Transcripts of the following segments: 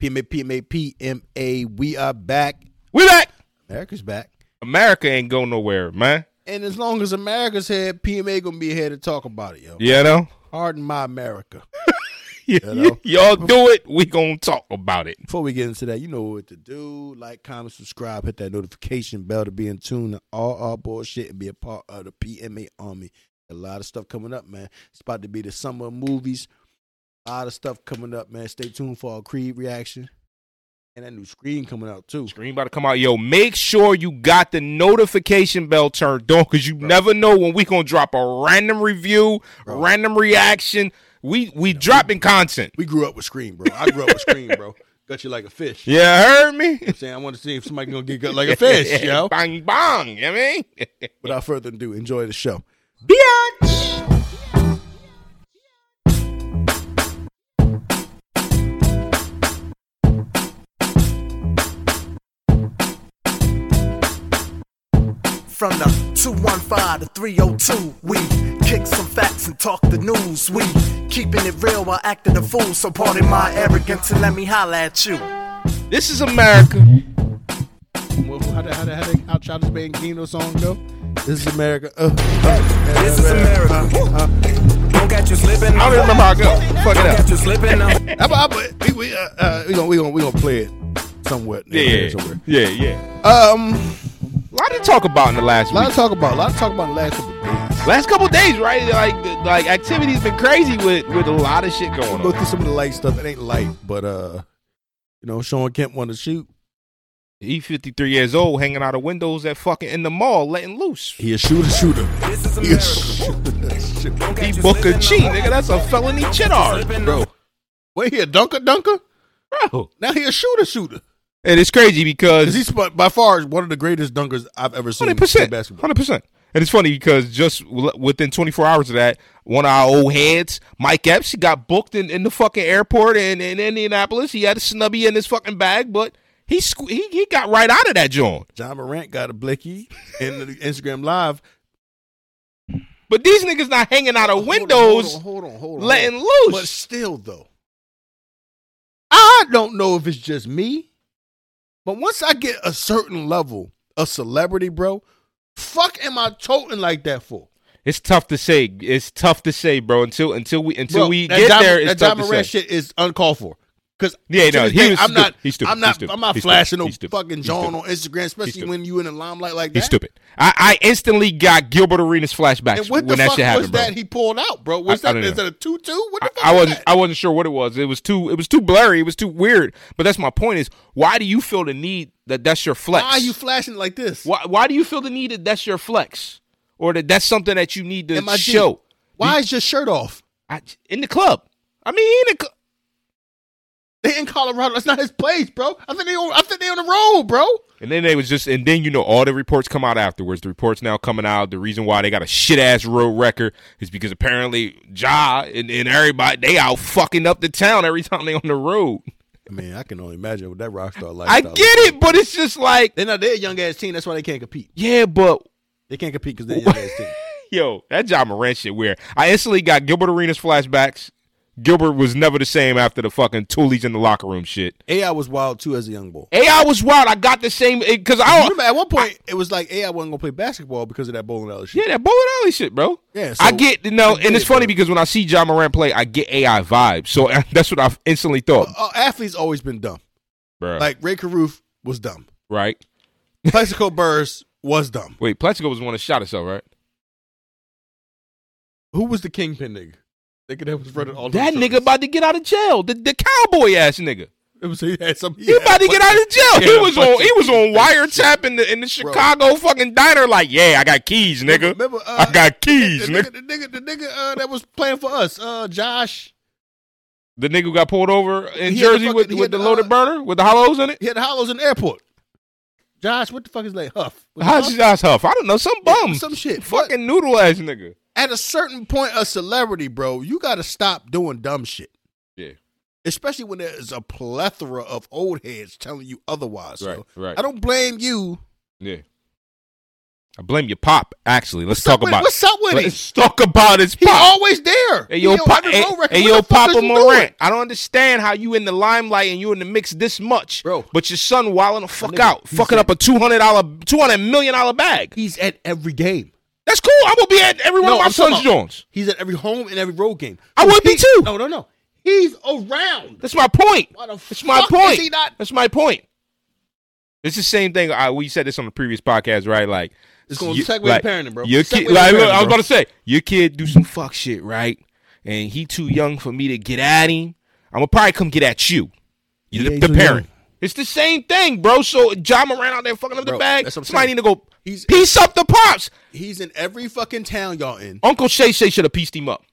PMA, PMA, PMA. We are back. We back. America's back. America ain't going nowhere, man. And as long as America's here, PMA gonna be here to talk about it, yo. You know? Pardon my America. Y- know? Y'all do it. We gonna talk about it. Before we get into that, you know what to do. Like, comment, subscribe, hit that notification bell to be in tune to all our bullshit and be a part of the PMA army. A lot of stuff coming up, man. It's about to be the summer of movies. A lot of stuff coming up, man. Stay tuned for our Creed reaction. And that new Scream coming out too. Scream about to come out. Yo, make sure you got the notification bell turned on because you never know when we gonna drop a random review, Bro. random reaction. We we dropping content. We grew up with Scream, bro. I grew up with Scream, bro. Got you like a fish. Yeah, heard me? I'm saying I want to see if somebody gonna get gut like a fish, yo. Bang bang. You know what I mean? Without further ado, enjoy the show. Bitch. From the 215 to 302, we kick some facts and talk the news. We keeping it real while acting a fool. So pardon my arrogance and let me holla at you. This is America. Well, How the how the how the how Childish Gambino song go? This is America. Uh, uh, This is America. Uh, Don't catch you slipping. I don't even remember how it go. Fuck it Don't up. catch you slipping. now. how about, we we uh, uh, we gonna we gonna we gonna play it somewhere. Yeah, somewhere. yeah, yeah. Um, A lot to talk about in the last a lot week. to talk about. A lot to talk about in the last couple of days. Last couple days, right? Like like activity's been crazy with with a lot of shit going Go on. through some of the light stuff. It ain't light, but uh, you know, Shawn Kemp wanted to shoot. He 53 years old, hanging out of windows at fucking in the mall, letting loose. He a shooter, shooter. This is He a America. shooter. Don't He catch you Booker slipping. Nigga. That's a felony chidar, Slipping, bro. Wait here, dunker, dunker. bro. Now he a shooter, shooter. And it's crazy because he's by far one of the greatest dunkers I've ever seen Hundred in percent, basketball. hundred percent. And it's funny because just within 24 hours of that, one of our old heads, Mike Epps, he got booked in, in the fucking airport in, in Indianapolis. He had a snubby in his fucking bag, but he squ- he he got right out of that joint. Ja Morant got a blicky in the Instagram live. But these niggas not hanging out of Hold on, windows, hold on, hold on, hold on. letting loose. But still, though, I don't know if it's just me, but once I get a certain level of celebrity, bro, fuck am I toting like that for? It's tough to say. It's tough to say, bro. Until until we until Bro, we get John- there, that it's tough John to say. shit is uncalled for. Because Yeah, no, he was I'm not. He's stupid. I'm not. He's stupid. I'm not flashing no fucking John on Instagram, especially when you in the limelight like that. He's stupid. I, I instantly got Gilbert Arenas flashbacks And what when the that fuck shit was happened, bro. that he pulled out, bro? Was I- I that don't is that a two two? What the I, fuck I was wasn't that? I wasn't sure what it was. It was too it was too blurry. It was too weird. But that's my point is why do you feel the need that that's your flex? Why are you flashing like this? why, why do you feel the need that that's your flex? Or that that's something that you need to show? Why is your shirt off? I, in the club. I mean, he in the They in Colorado. That's not his place, bro. I think they on. I think they on the road, bro. and then they was just and then you know all the reports come out afterwards. The reports now coming out. The reason why they got a shit ass road record is because apparently Ja and, and everybody they out fucking up the town every time they on the road. I mean, I can only imagine what that rock star like. I get it, but it's just like They're not. They're a young ass team. That's why they can't compete. yeah, but They can't compete because they're a young ass team. Yo, that Ja Morant shit weird. I instantly got Gilbert Arenas flashbacks. Gilbert was never the same after the fucking Toolies in the locker room shit. AI was wild too as a young boy. AI was wild. I got the same because You I remember at one point it was like AI wasn't gonna play basketball because of that bowling alley shit. yeah that bowling alley shit, bro. Yeah, I get you know, and it's it, funny bro. because when I see Ja Morant play, I get AI vibes. So that's what I've instantly thought, Uh, athletes always been dumb. bro. Like Rae Carruth was dumb. right? Plaxico Burress was dumb. Wait, Plaxico was the one that shot himself, right? Who was the kingpin nigga? Nigga that was running all That nigga about to get out of jail. The, the cowboy ass nigga. It was he had some. He about to get out of jail. Yeah, he was on. He was on wiretap in the in the Chicago fucking diner. Like, yeah, I got keys, nigga. Remember, uh, I got keys, the nigga. nigga, the nigga, the nigga uh, that was playing for us, uh, Josh. The nigga who got pulled over in He Jersey with, fucking- he with the the, loaded uh, burner with the hollows in it. He had the hollows in the airport. Josh, what the fuck is that? Huff. How's Huff? Josh Huff? I don't know. Some bum. Some shit. Fucking noodle ass nigga. At a certain point of celebrity, bro, you got to stop doing dumb shit. Yeah. Especially when there's a plethora of old heads telling you otherwise. Right, so right. I don't blame you. Yeah. I blame your pop. Actually, let's What's talk with- about. what's up with it? Let's talk about his He's pop. always there. Hey yo, pop, hey, hey, yo, Papa Morant. I don't understand how you in the limelight and you in the mix this much, Bro. But your son wilding the fuck nigga, out, fucking at- up a two hundred dollar, two hundred million dollar bag. He's at every game. That's cool. I'm gonna be at every one of my I'm son's joints. He's at every home and every road game. I would be too. No, no, no. He's around. That's my point. Why the That's my point. he not- That's my point. It's the same thing. I, we said this on the previous podcast, right? Like, It's gonna you- segue to like, parenting, bro. Your kid, like, parenting, I was about to say, your kid do some fuck shit, right? And he too young for me to get at him. I'm gonna probably come get at you. You Yeah, the, the parent. It's the same thing, bro. So Ja Morant out there fucking up the Bro, bag. that's what I'm Somebody saying. need to go He's- piece up the pops. He's in every fucking town y'all in. Uncle Shay Shay should have pieced him up.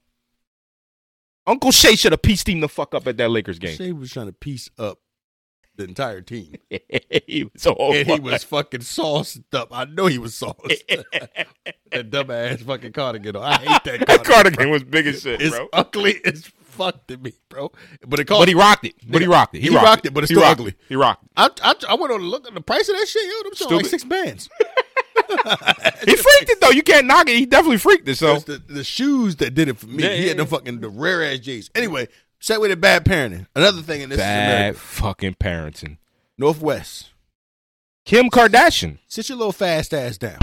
Uncle Shay should have pieced him the fuck up at that Lakers game. Shay was trying to piece up the entire team. he was so and he was fucking sauced up. I know he was sauced. that dumbass fucking cardigan. on. I hate that cardigan. that cardigan was big as shit, It's bro. ugly as fuck to me, bro. But it cost. But he rocked it. But he rocked it. He rocked it, but it's He still ugly. it. He rocked. it. I, I I went on to look at the price of that shit. Yo, them showing like six bands. He freaked it though. You can't knock it. He definitely freaked it. So It's the, the shoes that did it for me. Yeah, he had the fucking the rare ass J's. Anyway, set with the bad parenting. Another thing in this bad fucking parenting. North West. Kim Kardashian. Sit your little fast ass down.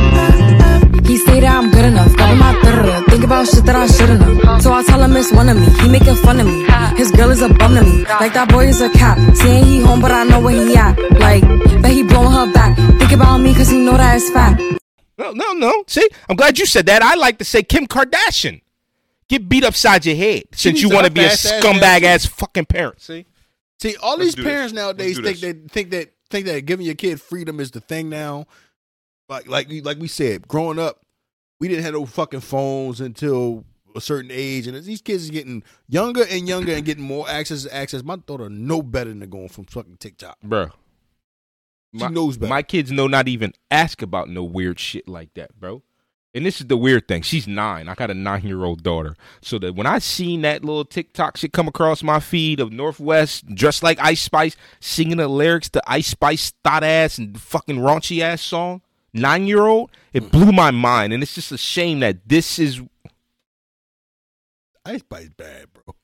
He say that I'm good enough, got my third Think about shit that I shouldn't have. So I tell him it's one of me. He making fun of me. His girl is a bum to me. Like that boy is a cat. Saying he home, but I know where he at. Like, bet he blowing her back. Think about me, cause he know that it's fat. No, no, no. See, I'm glad you said that. I like to say Kim Kardashian. Get beat upside your head since you want to be a ass ass scumbag ass ass fucking parent. See, See, all Let's these do this. parents nowadays Let's think that think that think that giving your kid freedom is the thing now. Like like we- like we said, growing up, we didn't have no fucking phones until a certain age, and as these kids are getting younger and younger and getting more access to access. My daughter no better than going from fucking TikTok. bro. She knows better. My kids know not even ask about no weird shit like that, bro. And this is the weird thing. She's nine. I got a nine year old daughter. So that when I seen that little TikTok shit come across my feed of North West dressed like Ice Spice, singing the lyrics to Ice Spice thought ass and fucking raunchy ass song, nine year old, it mm. blew my mind. And it's just a shame that this is Ice Spice bad, bro.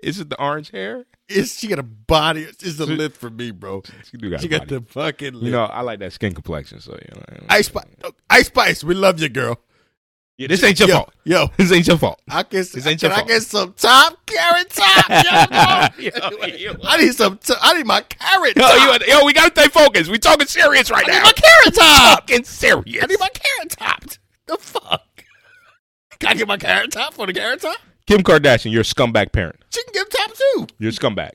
is it the orange hair? Is she got a body. It's a lip for me, bro. She do got She got the fucking lip. You know, I like that skin complexion, so you know. Ice Spice. Ice Spice. We love you, girl. Yeah, this ain't your yo, fault. Yo, This ain't your fault. I guess This ain't can fault. I get some top carrot top? Yo, Yo, yo. I need some. T- I need my carrot Yo, top. you, yo, we gotta stay focused. We talking serious right I now. I need my carrot top. Talking serious. I need my carrot top. The fuck? Can I get my carrot top for the carrot top? Kim Kardashian, you're a scumbag parent. She can get top too. You're a scumbag.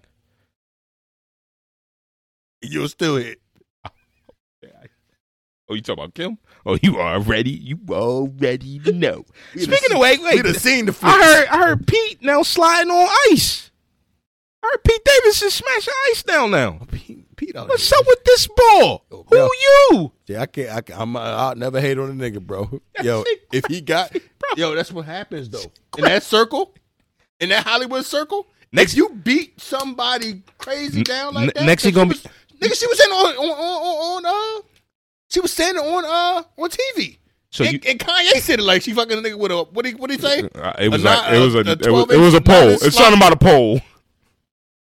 You'll still hit. Oh, you talking about Kim? Oh, you already, you already know. Speaking of wait, wait, we seen the flips. I heard, I heard Pete now sliding on ice. I heard Pete Davis is smashing ice down now. Pete, Pete out What's here. up with this ball? Oh, Who you? Yeah, I can't. I, I'm. I'll never hate on a nigga, bro. Yo, if he got, yo, that's what happens though. In that circle, in that Hollywood circle, Next- if you beat somebody crazy down like that, next he gonna was, nigga. She was saying on on on, on uh, she was it on uh on TV. So and, you- and Kanye said it like she fucking a nigga with a what he what he say? Uh, it was A like it was a, a it was, it was a nine It's something about a poll.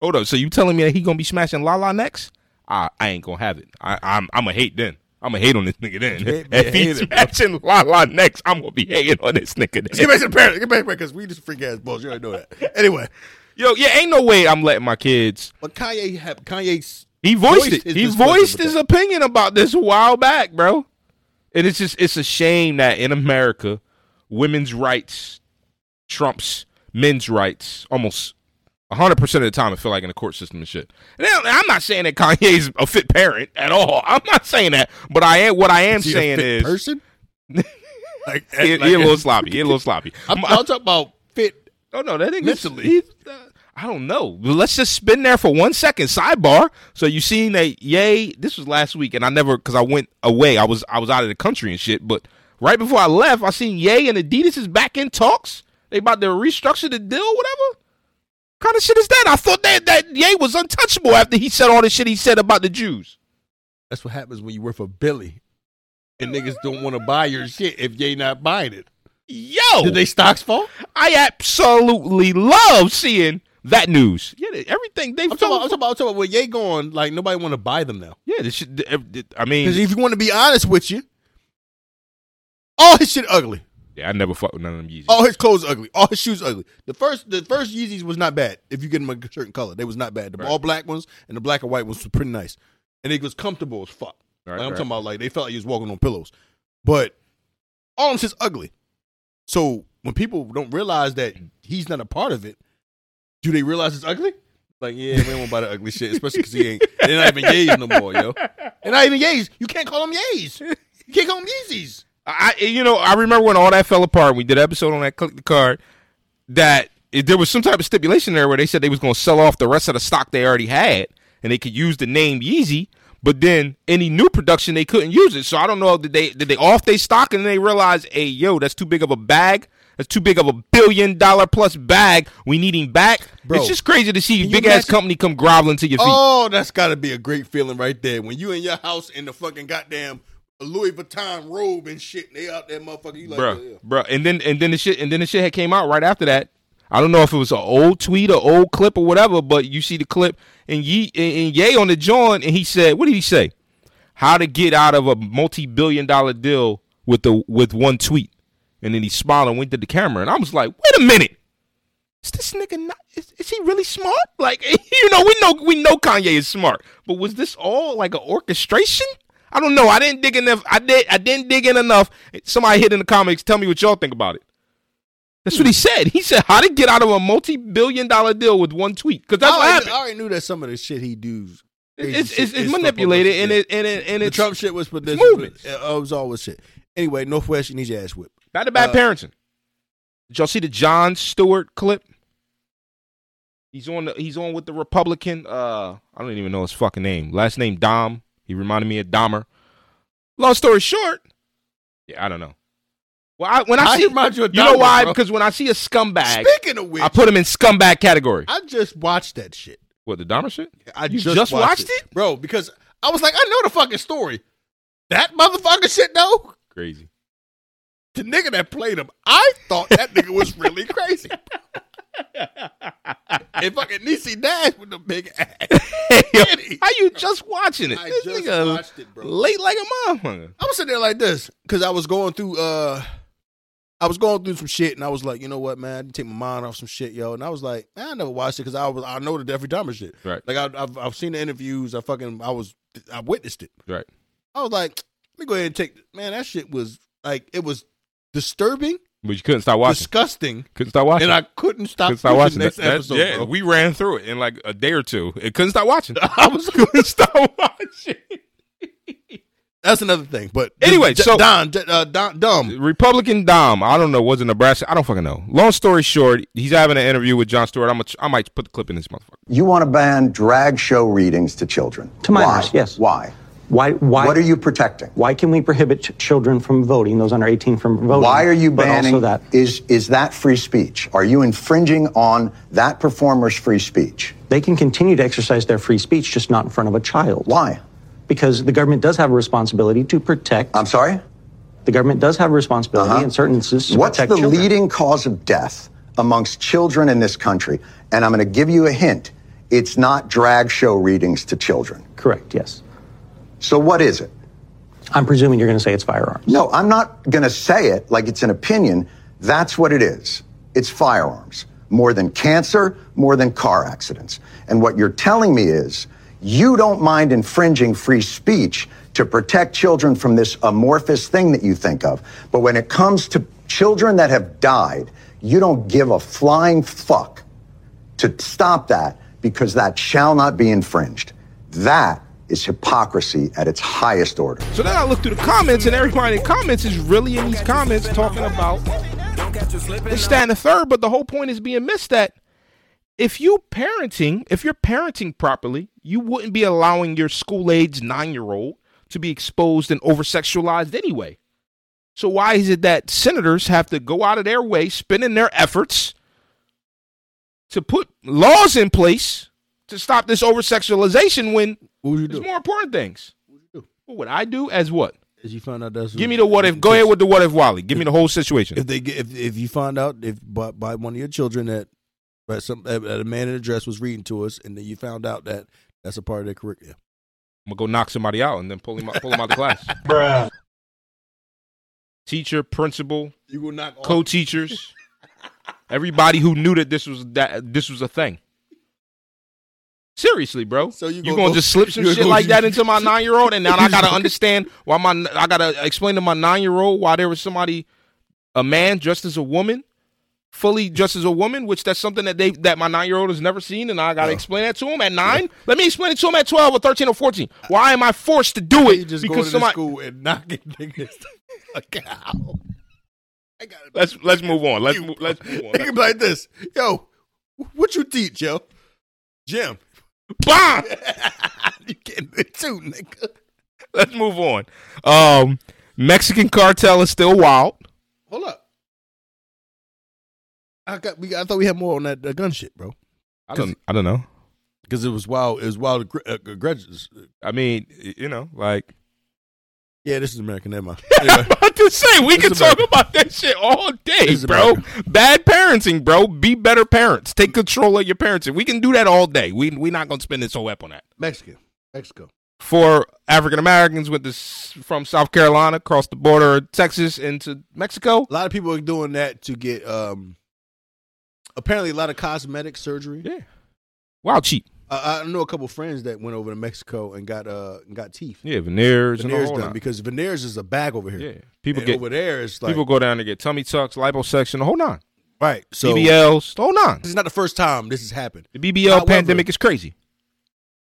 Hold up. So you telling me that he gonna be smashing Lala next? I I ain't gonna have it. I, I'm I'm a hate then. I'm a hate on this nigga then. If he's hate it, bro. smashing Lala next, I'm gonna be hating on this nigga. Then. Get back to the parent. Get back because we just freak ass bullshit. You already know that. Anyway, Yo, yeah, ain't no way I'm letting my kids. but Kanye have Kanye's He voiced, Voiced it. his He voiced his opinion about this a while back, bro. And it's just it's a shame that in America, women's rights trumps men's rights almost hundred percent of the time. I feel like in the court system and shit. And I'm not saying that Kanye's a fit parent at all. I'm not saying that, but I am. What I am is saying fit is person. like, he, like- he a little sloppy. He a little sloppy. I'm, I'm talking about fit. Oh no, that nigga Mentally. he's, uh, I don't know. Let's just spin there for one second. Sidebar. So you seen that? Yay! This was last week, and I never because I went away. I was I was out of the country and shit. But right before I left, I seen Yay and Adidas is back in talks. They about to restructure the deal, whatever. Kind of shit is that? I thought that that Ye was untouchable after he said all the shit he said about the Jews. That's what happens when you work for Billy. and niggas don't want to buy your shit if they not buying it. Yo, Did they stocks fall? I absolutely love seeing that news. Yeah, everything they I'm talking, about, I'm talking about, I'm talking about where Ye going. Like nobody want to buy them now. Yeah, this shit, I Because mean, if you want to be honest with you, all his shit ugly. yeah, I never fuck with none of them Yeezys. All his clothes ugly. All his shoes ugly. The first the first Yeezys was not bad. If you get them a certain color, they was not bad. The Right. all black ones and the black and white ones was pretty nice, and it was comfortable as fuck. Right, Like, I'm right. talking about like they felt like you was walking on pillows, but all of them shit's ugly. So when people don't realize that he's not a part of it, do they realize it's ugly? Like yeah, we don't want buy the ugly shit, especially because he ain't. They're not even Yeezys no more, yo. They're not even Yeezys. You can't call them Yeezys. You can't call them Yeezys. I, you know, I remember when all that fell apart. We did an episode on that click the card. That it, there was some type of stipulation there where they said they was going to sell off the rest of the stock they already had, and they could use the name Yeezy. But then any new production they couldn't use it. So I don't know did they did they off their stock and then they realized, hey yo, that's too big of a bag. That's too big of a billion dollar plus bag. We need him back. Bro, it's just crazy to see big ass company come groveling to your feet. Oh, that's got to be a great feeling right there. When you in your house in the fucking goddamn Louis Vuitton robe and shit, and they out there, motherfucker. You like, bro, yeah. bro, and then and then the shit and then the shit had came out right after that. I don't know if it was an old tweet or old clip or whatever, but you see the clip and Ye and, and Ye on the joint, and he said, "What did he say? How to get out of a multi-billion dollar deal with the with one tweet?" And then he smiled and winked at the camera, and I was like, "Wait a minute." Is this nigga not? Is, is he really smart? Like you know, we know we know Kanye is smart, but was this all like an orchestration? I don't know. I didn't dig enough. I did. I didn't dig in enough. Somebody hit in the comments. Tell me what y'all think about it. That's what he hmm. said. He said how to get out of a multi-billion-dollar deal with one tweet because that's I what already, happened. I already knew that some of the shit he does. It's, it's, is it's manipulated and it and it and the it's Trump shit was for this. movements. It, it was always shit. Anyway, North West, you need your ass whipped. Not a bad uh, parenting. Did y'all see the Jon Stewart clip? He's on. The, he's on with the Republican. Uh, I don't even know his fucking name. Last name Dahm. He reminded me of Dahmer. Long story short, yeah, I don't know. Well, I, when I How see, remind you of know why? bro? Because when I see a scumbag, Speaking of which, I put him in scumbag category. I just watched that shit. What the Dahmer shit? I You just, just watched, watched it. it? bro. Because I was like, I know the fucking story. That motherfucker shit though. Crazy. The nigga that played him, I thought that nigga was really crazy. and fucking Niecy Nash with the big ass. How you just watching it? I This just nigga watched it, bro. Late like a motherfucker. I was sitting there like this because I was going through. uh I was going through some shit, and I was like, you know what, man, I need to take my mind off some shit, yo. And I was like, man, I never watched it because I was I know the Jeffrey Dahmer shit. Right. Like I, I've I've seen the interviews. I fucking I was I witnessed it. Right. I was like, let me go ahead and take. Man, that shit was like it was disturbing, But you couldn't stop watching. disgusting, couldn't stop watching. and I couldn't stop, couldn't stop watching watching. the next That- that- episode. yeah, bro. we ran through it in like a day or two. It couldn't stop watching. I was couldn't stop watching. That's another thing. But Anyway, D- so- Don, D- uh, Don, dumb. Republican Dahm, I don't know, was in Nebraska. I don't fucking know. Long story short, he's having an interview with Jon Stewart. I'm a, I might put the clip in this motherfucker. You want to ban drag show readings to children? To Why? minors, yes. Why? Why? Why? What are you protecting? Why can we prohibit ch- children from voting? Those under 18 from voting. Why are you banning? That Is is that free speech? Are you infringing on that performer's free speech? they can continue to exercise their free speech, just not in front of a child. Why? Because the government does have a responsibility to protect. I'm sorry. the government does have a responsibility Uh-huh. in certain instances to What's protect the children. leading cause of death amongst children in this country? And I'm going to give you a hint. It's not drag show readings to children. Correct. Yes. So what is it? I'm presuming you're going to say it's firearms. No, I'm not going to say it like it's an opinion. That's what it is. It's firearms. More than cancer, more than car accidents. And what you're telling me is you don't mind infringing free speech to protect children from this amorphous thing that you think of. But when it comes to children that have died, you don't give a flying fuck to stop that because that shall not be infringed. That is hypocrisy at its highest order. So then I look through the comments, and everybody in the comments is really in these comments talking about this, that, and the third. But the whole point is being missed that if you parenting, if you're parenting properly, you wouldn't be allowing your school age nine year old to be exposed and over sexualized anyway. So why is it that senators have to go out of their way, spending their efforts to put laws in place to stop this over sexualization when What would you there's do? more important things? What would? What would I do as what? As you found out that's Give me the what if. Go ahead with the what if, Wally. Give me the whole situation. if they if if you find out if by, by one of your children that that some that a man in a dress was reading to us, and then you found out that that's a part of their curriculum. I'm gonna go knock somebody out and then pull him out, pull him out the class. Teacher, principal, You will not co-teachers, everybody who knew that this was that this was a thing. Seriously, bro. So you you gonna go- just slip some shit gonna like that into my nine year old, and now I gotta understand why my I gotta explain to my nine year old why there was somebody, a man dressed as a woman, fully dressed as a woman, which that's something that they that my nine year old has never seen, and I gotta explain that to him at nine. Let me explain it to him at twelve or thirteen or fourteen. Why am I forced to do it? You just because go to somebody. school and knocking niggas a cow. I. Let's let's move on. Let's move, let's move on. Be like this, yo. What you teach, yo? Jim. Bomb. you getting it too, nigga. Let's move on. Um, Mexican cartel is still wild. Hold up. I got. We. I thought we had more on that uh, gun shit, bro. I don't. I don't know. Because it was wild. It was wild. uh, aggressions. I mean, you know, like Yeah, this is American. Never mind. I'm Anyway, about to say, we This can talk about that shit all day, bro. America. Bad parenting, bro. Be better parents. Take control of your parenting. We can do that all day. We we're not gonna spend this whole ep on that. Mexican. Mexico. For African Americans with this from South Carolina across the border, of Texas into Mexico. A lot of people are doing that to get. um Apparently, a lot of cosmetic surgery. Yeah, wow, cheap. I, I know a couple friends that went over to Mexico and got uh got teeth. Yeah, veneers, Veneers and all done that. because veneers is a bag over here. Yeah, people And get over there. It's like people go down to get tummy tucks, liposuction, the whole nine. right. So BBLs, the whole nine. this is not the first time this has happened. The BBL However- pandemic is crazy.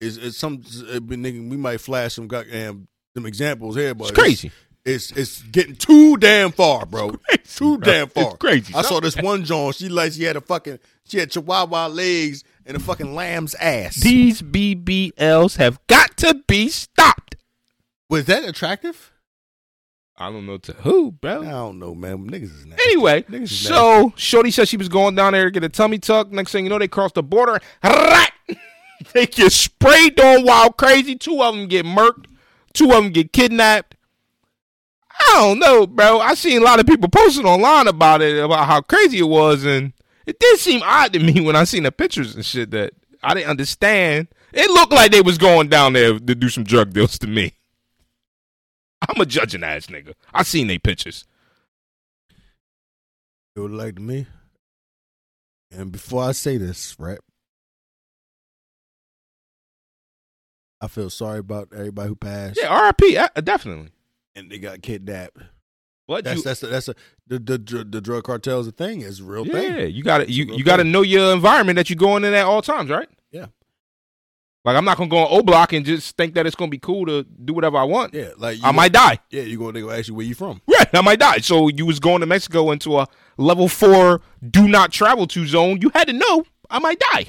It's, it's some. nigga, We might flash some goddamn some examples here, but It's crazy. It's it's getting too damn far, bro. too bro. damn far. It's crazy. I saw this one John. She like she had a fucking she had chihuahua legs and a fucking lamb's ass. These BBLs have got to be stopped. Was that attractive? I don't know to who, bro. I don't know, man. Niggas is nasty. Anyway, Niggas is so Shorty said she was going down there to get a tummy tuck. Next thing you know, they cross the border. They get sprayed on wild crazy. Two of them get murked. Two of them get kidnapped. I don't know, bro. I seen a lot of people posting online about it, about how crazy it was, and it did seem odd to me when I seen the pictures and shit that I didn't understand. It looked like they was going down there to do some drug deals to me. I'm a judging ass nigga. I seen they pictures. It would like to me. And before I say this, right? I feel sorry about everybody who passed Yeah, RIP, definitely. And they got kidnapped. But That's you, that's a, that's a the, the the drug cartel is a thing. It's a real thing. yeah, you got to you, you got to know your environment that you're going in at all times, right? Yeah. Like I'm not gonna go on O Block and just think that it's gonna be cool to do whatever I want. Yeah, like I might die. Yeah, you're going to ask you where you from? Right, I might die. So you was going to Mexico into a level four do not travel to zone. You had to know I might die.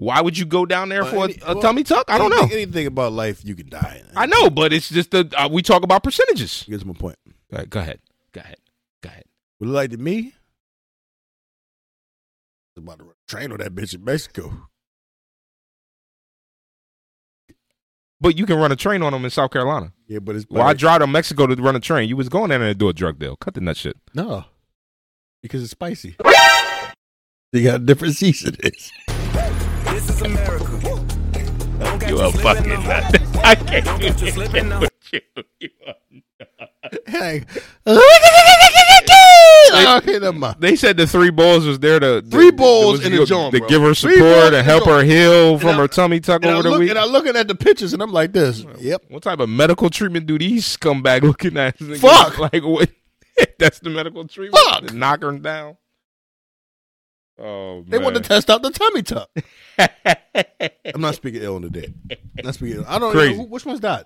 Why would you go down there Well, for any- a, a well, tummy tuck? I don't know. Anything, about life, you can die. I know, but it's just the uh, we talk about percentages. Here's my point. All right, go ahead, go ahead, go ahead. Would it like to me? I'm about to run a train on that bitch in Mexico. But you can run a train on them in South Carolina. Yeah, but it's Why well, I drive to Mexico to run a train? You was going down there to do a drug deal. Cut the nut shit. No, because it's spicy. You got a different seasonings. This is America. Don't You you a fucking now. nut. I can't Don't get you slipping now. with you. You are- Hey, oh, okay, never mind. They said the three bulls was there to Three to- bulls in the joint, to bro. give her support in and help her heal from I- her tummy tuck And I, over the look, week. and I'm looking at the pictures, and I'm like this. Yep. What type of medical treatment do these scumbag looking at? Fuck. Like what? That's the medical treatment. Fuck. Knock her down. Oh, They want to test out the tummy tuck. I'm not speaking ill on the dead. Not speaking. Ill. I don't Crazy. know who, which one's died.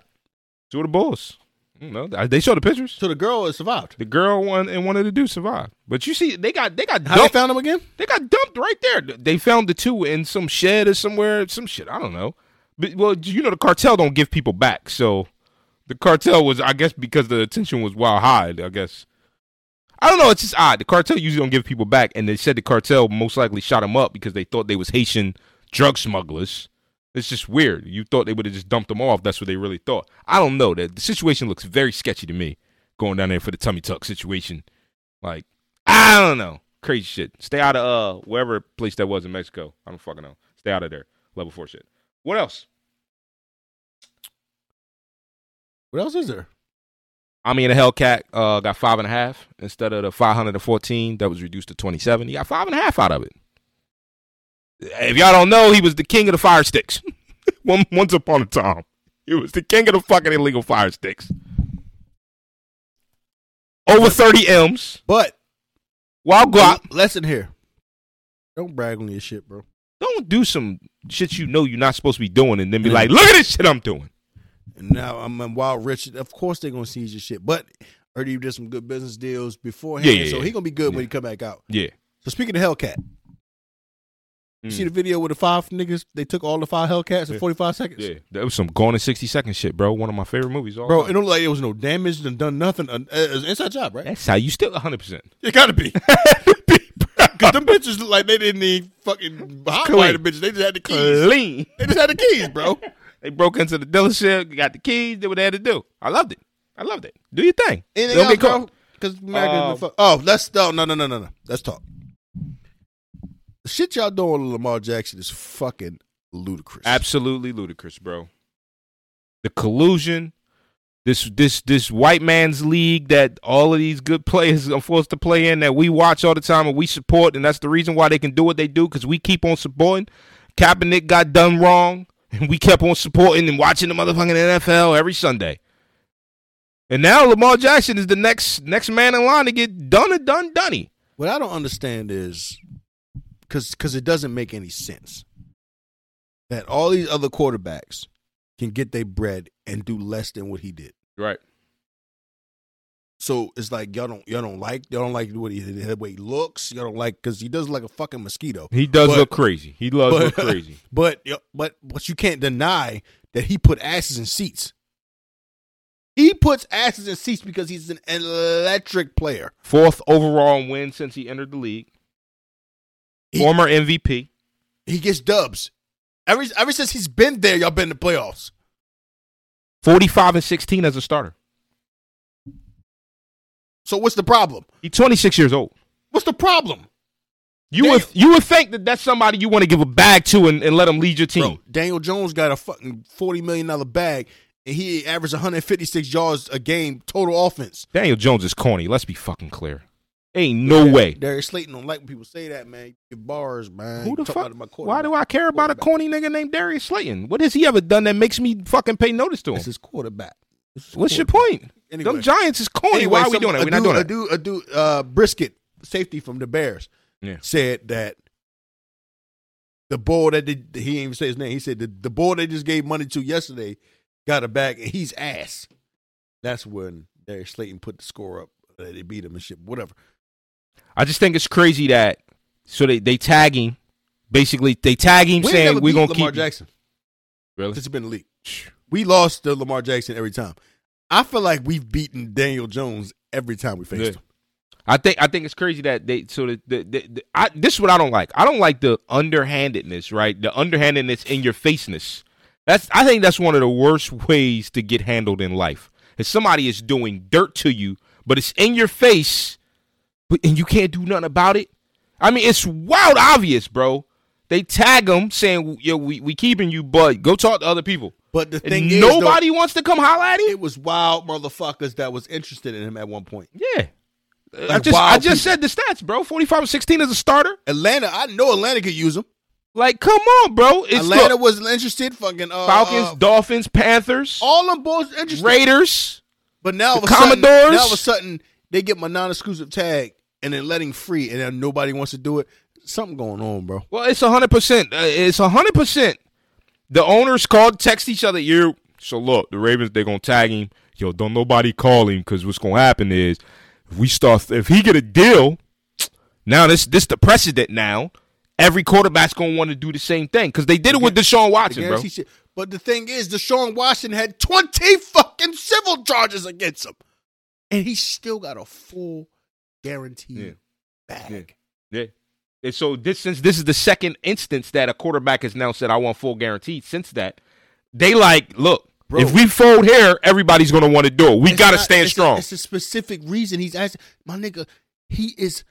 Two of the bulls. No. They showed the pictures. So the girl survived. The girl one and one of the dudes survived. But you see, they got they got How they found them again? They got dumped right there. They found the two in some shed or somewhere, some shit. I don't know. But well, you know, the cartel don't give people back, so the cartel was, I guess, because the attention was wild high. I guess I don't know. It's just odd. The cartel usually don't give people back, and they said the cartel most likely shot them up because they thought they was Haitian drug smugglers. It's just weird. You thought they would have just dumped them off. That's what they really thought. I don't know. That the situation looks very sketchy to me. Going down there for the tummy tuck situation, like I don't know, crazy shit. Stay out of uh wherever place that was in Mexico. I don't fucking know. Stay out of there. Level four shit. What else? What else is there? I mean, the Hellcat uh, got five and a half instead of the 514 that was reduced to 27. He got five and a half out of it. If y'all don't know, he was the king of the fire sticks. Once upon a time, he was the king of the fucking illegal fire sticks. Over 30 M's. But Wild Glock. lesson here. Don't brag on your shit, bro. Don't do some shit you know you're not supposed to be doing and then be like, look at this shit I'm doing. And now I'm in Wild Rich. Of course they're gonna seize your shit. But he did some good business deals beforehand. Yeah, yeah, so yeah. he gonna be good when he come back out. Yeah. So speaking of Hellcat, you Mm. see the video with the five niggas? They took all the five Hellcats in Yeah. 45 seconds. Yeah. That was some gone in 60 seconds shit, bro. One of my favorite movies. All Bro, time. it don't like there was no damage and done nothing. Uh, It's an inside job, right? That's how you still 100%. It gotta be. Cause them bitches look like they didn't need fucking hotwire the bitches. They just had the keys. Clean. They just had the keys, bro. They broke into the dealership, got the keys, did what they had to do. I loved it. I loved it. Do your thing. Anything Don't else, get caught. Because America. Um, Fuck- oh, let's no, no, no, no, no, no. Let's talk. The shit y'all doing with Lamar Jackson is fucking ludicrous. Absolutely ludicrous, bro. The collusion, this this this white man's league that all of these good players are forced to play in that we watch all the time and we support, and that's the reason why they can do what they do because we keep on supporting. Kaepernick got done wrong, and we kept on supporting and watching the motherfucking NFL every Sunday. And now Lamar Jackson is the next next man in line to get done and done dunny. What I don't understand is because because it doesn't make any sense that all these other quarterbacks can get their bread and do less than what he did. Right. So it's like y'all don't y'all don't like y'all don't like what he the way he looks. Y'all don't like because he does look like a fucking mosquito. He does But- look crazy. He does look crazy. But but but you can't deny that he put asses in seats. He puts asses in seats because he's an electric player. Fourth overall win since he entered the league. He- Former MVP. He gets dubs. Ever ever since he's been there, y'all been in the playoffs. 45 and 16 as a starter. So what's the problem? He's 26 years old. What's the problem? You Damn. would you would think that that's somebody you want to give a bag to and, and let him lead your team. Bro, Daniel Jones got a fucking forty million dollar bag, and he averaged 156 yards a game total offense. Daniel Jones is corny. Let's be fucking clear. Ain't no way. Darius Slayton don't like when people say that, man. Your bars, man. Who the fuck? Why do. I care about a corny nigga named Darius Slayton? What has he ever done that makes me fucking pay notice to him? That's his quarterback. What's your point? Anyway. Them Giants is corny. Anyway, Why are we doing that? We're not doing a dude, a dude, uh, Brisker, safety from the Bears, Yeah. said that the boy that did, he didn't even say his name. He said the, the boy they just gave money to yesterday got a bag and he's ass. That's when Darius Slayton put the score up. They beat him and shit. Whatever. I just think it's crazy that so they they tag him. Basically, they tag him We saying we're gonna Lamar keep you." Jackson Really? since he's been league. We lost to Lamar Jackson every time. I feel like we've beaten Daniel Jones every time we faced Yeah. him. I think I think it's crazy that they so the, the, the, the I, this is what I don't like. I don't like the underhandedness, right? The underhandedness in your faceness. That's I think that's one of the worst ways to get handled in life. If somebody is doing dirt to you, but it's in your face, but and you can't do nothing about it. I mean, it's wild obvious, bro. They tag them saying, "Yo, we we keeping you, but go talk to other people." But the thing is, though, nobody wants to come holler at him. it was wild motherfuckers that was interested in him at one point. Yeah. I just I just said the stats, bro. 45 and 16 as a starter. Atlanta, I know Atlanta could use him. Like, come on, bro. It's Atlanta look, was interested. Fucking uh, Falcons, uh, Dolphins, Panthers, all them boys interested. Raiders. but now, all the of a sudden, Commodores. now all of a sudden, they get my non-exclusive tag and then letting free, and then nobody wants to do it. Something going on, bro. Well, it's 100%. Uh, it's 100%. The owners called, text each other. You So, look, the Ravens, they're going to tag him. Yo, don't nobody call him because what's going to happen is if we start, if he get a deal, now this this the precedent now. Every quarterback's going to want to do the same thing because they did it with Deshaun Watson, bro. shit. But the thing is, Deshaun Watson had 20 fucking civil charges against him. And he still got a full guaranteed Yeah. bag. Yeah. And so this since this is the second instance that a quarterback has now said I want full guarantee. Since that, they like look. Bro. If we fold here, everybody's gonna want to do it. We gotta not- stand it's a- strong. it's a specific reason he's asking. My nigga, he is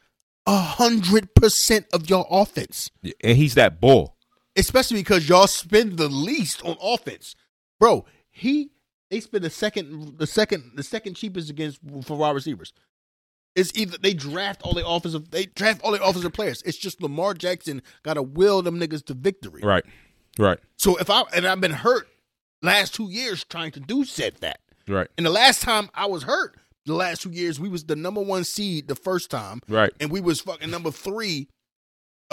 a hundred percent of your offense, and he's that bull. especially because y'all spend the least on offense, bro. He they spend the second, the second, the second cheapest against for wide receivers. It's either they draft all the offensive, they draft all the offensive players. It's just Lamar Jackson got to will them niggas to victory. Right. Right. So if I and I've been hurt last two years trying to do said that. Right. And the last time I was hurt, the last two years, we was the number one seed the first time, Right. and we was fucking number three,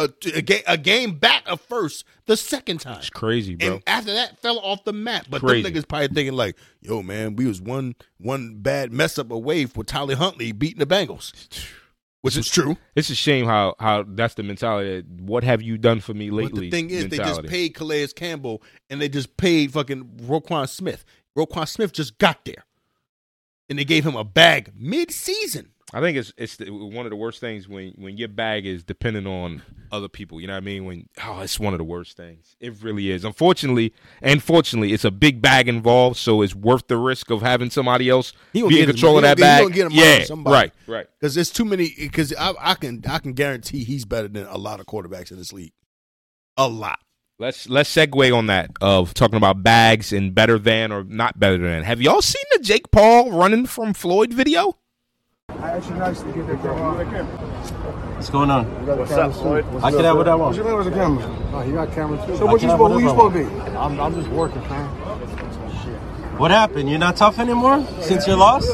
a, a, ga- a game back of first the second time. It's crazy, bro. And after that, fell off the map. But Crazy. them niggas probably thinking like, "Yo, man, we was one one bad mess up away for Tyler Huntley beating the Bengals," which was true. It's a shame how how that's the mentality. What have you done for me But lately? the thing is, they just paid Calais Campbell and they just paid fucking Roquan Smith. Roquan Smith just got there, and they gave him a bag mid-season. I think it's it's the, one of the worst things when when your bag is dependent on other people. You know what I mean? When oh, it's one of the worst things. It really is. Unfortunately, and fortunately, it's a big bag involved, so it's worth the risk of having somebody else be in control of that He gonna- he bag. get of yeah, right, right. Because there's too many. Because I, I can I can guarantee he's better than a lot of quarterbacks in this league. A lot. Let's let's segue on that of talking about bags and better than or not better than. Have y'all seen Jake Paul running from Floyd video? What's going on? What's up, Floyd? I can have what I What want. you mean with the camera? Oh, you got camera too. So what can you have supposed, who you supposed to be? I'm, I'm just working, fam. What happened? You're not tough anymore since your loss?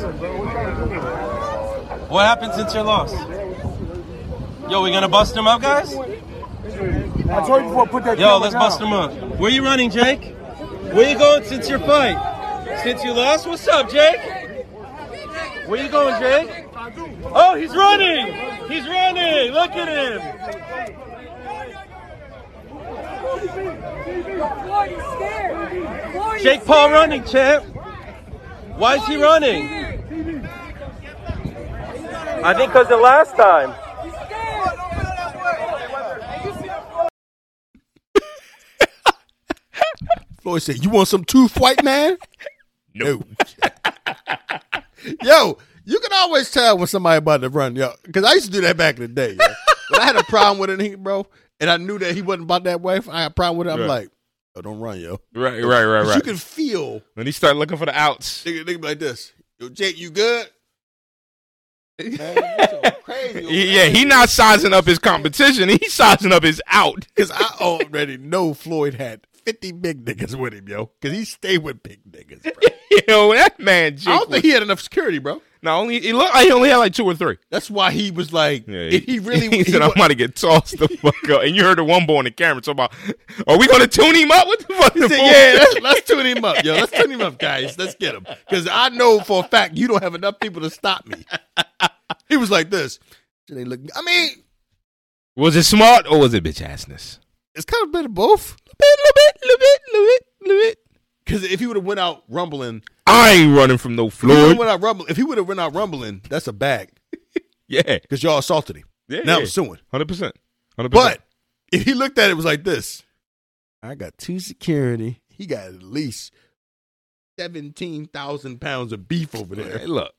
What happened since your loss? Yo, we gonna bust him up, guys? I told you before, put that Yo, let's down. bust him up. Where you running, Jake? Where you going since your fight? Since you lost? What's up, Jake? Where you going, Jake? Oh, he's running! He's running! Look at him! Jake Paul running, champ. Why is he running? I think because the last time. Floyd said, "You want some tooth, white man?" No. yo, you can always tell when somebody about to run, yo. Because I used to do that back in the day. Yo. when I had a problem with it, bro, and I knew that he wasn't about that way. I had a problem with it. I'm Right. like, "Oh, don't run, yo." Right, right, right, right. You can feel when he started looking for the outs. nigga, nigga like this. Yo, Jake, you good? Man, so crazy. Yeah, he not sizing up his competition. He's sizing up his out. Because I already know Floyd had 50 big niggas with him, yo. Because he stayed with big niggas, bro. Yo, that man. Jake I don't was- think he had enough security, bro. No, only he looked like he only had like two or three. That's why he was like, Yeah, if he really he, said, wa- "I'm about to get tossed the fuck up." And you heard the one boy on the camera talking about, "Are we going to tune him up? What the fuck?" He said, yeah, let's, let's tune him up, yo. Let's tune him up, guys. Let's get him. Because I know for a fact you don't have enough people to stop me. he was like this. They look. I mean, was it smart or was it bitch assness? It's kind of a bit of both. A little bit, little bit, little bit, little bit. Because if he would have went out rumbling, I ain't running from no if he Floyd. went out rumbling, if he would have went out rumbling, that's a bag. Yeah, Because y'all assaulted him. yeah. now yeah. I'm suing. Hundred percent, hundred percent. But if he looked at it, it was like this. I got two security. He got at least seventeen thousand pounds of beef over there. Hey, look,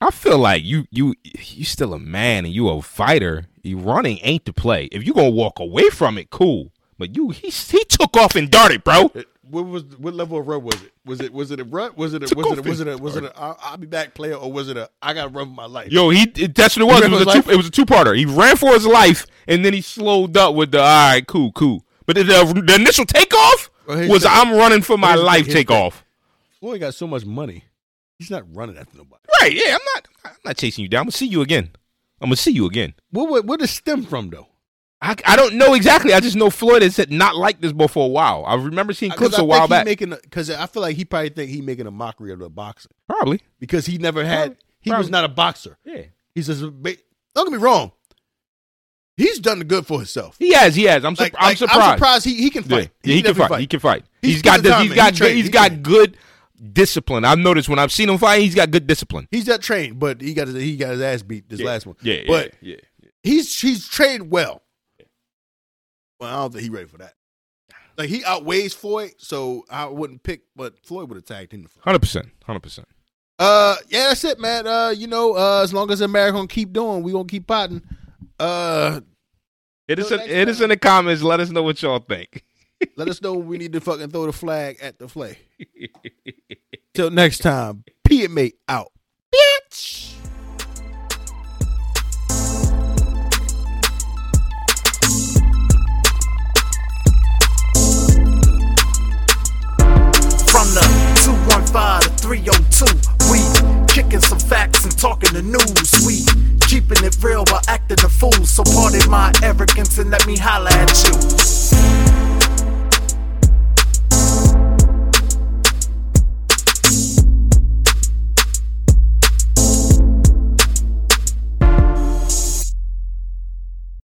I feel like you, you, you still a man and you a fighter. You running ain't the play. If you gonna walk away from it, cool. But you, he, he took off and darted, bro. What was what level of run was it? Was it was it a run? Was it a Took was it a, was it a was it a I'll, I'll be back player or was it a I got to run for my life? Yo, he it- that's what it was. It was, a two, it was a two parter. He ran for his life and then he slowed up with the all right, cool, cool. But the, the, the initial takeoff Well, was I'm running for my life takeoff. the- he got so much money. He's not running after nobody. Right? Yeah, I'm not. I'm not chasing you down. I'm gonna see you again. I'm gonna see you again. What what what does stem from though? I, I don't know exactly. I just know Floyd has said not like this before a while. I remember seeing clips a while back. Making because I feel like he probably think he making a mockery of the boxing Probably. because he never had he was not a boxer. Yeah. He's just a, don't get me wrong. He's done the good for himself. He has. He has. I'm, sur- Like, I'm like, surprised. I'm surprised he, he can fight. Yeah, he, can definitely fight. He can fight. He's he's got this, he's got He good, he's He got good discipline. I've noticed when I've seen him fight, he's got good discipline. He's not trained, but he got his, he got his ass beat this Yeah. last one. Yeah, yeah, but yeah. he's he's trained well. Well, I don't think he ready for that. Like he outweighs Floyd, so I wouldn't pick, but Floyd would have tagged him. Hundred percent, hundred percent. Uh, yeah, that's it, man. Uh, you know, uh, as long as America gonna keep doing, we gonna keep potting. Uh, It is. Till In, next it is in the comments. Let us know what y'all think. Let us know when we need to fucking throw the flag at the flag. Till next time, PMA out, bitch. From the 215 to 302, we kicking some facts and talking the news. We keeping it real while acting a fool. So pardon my arrogance and let me holler at you.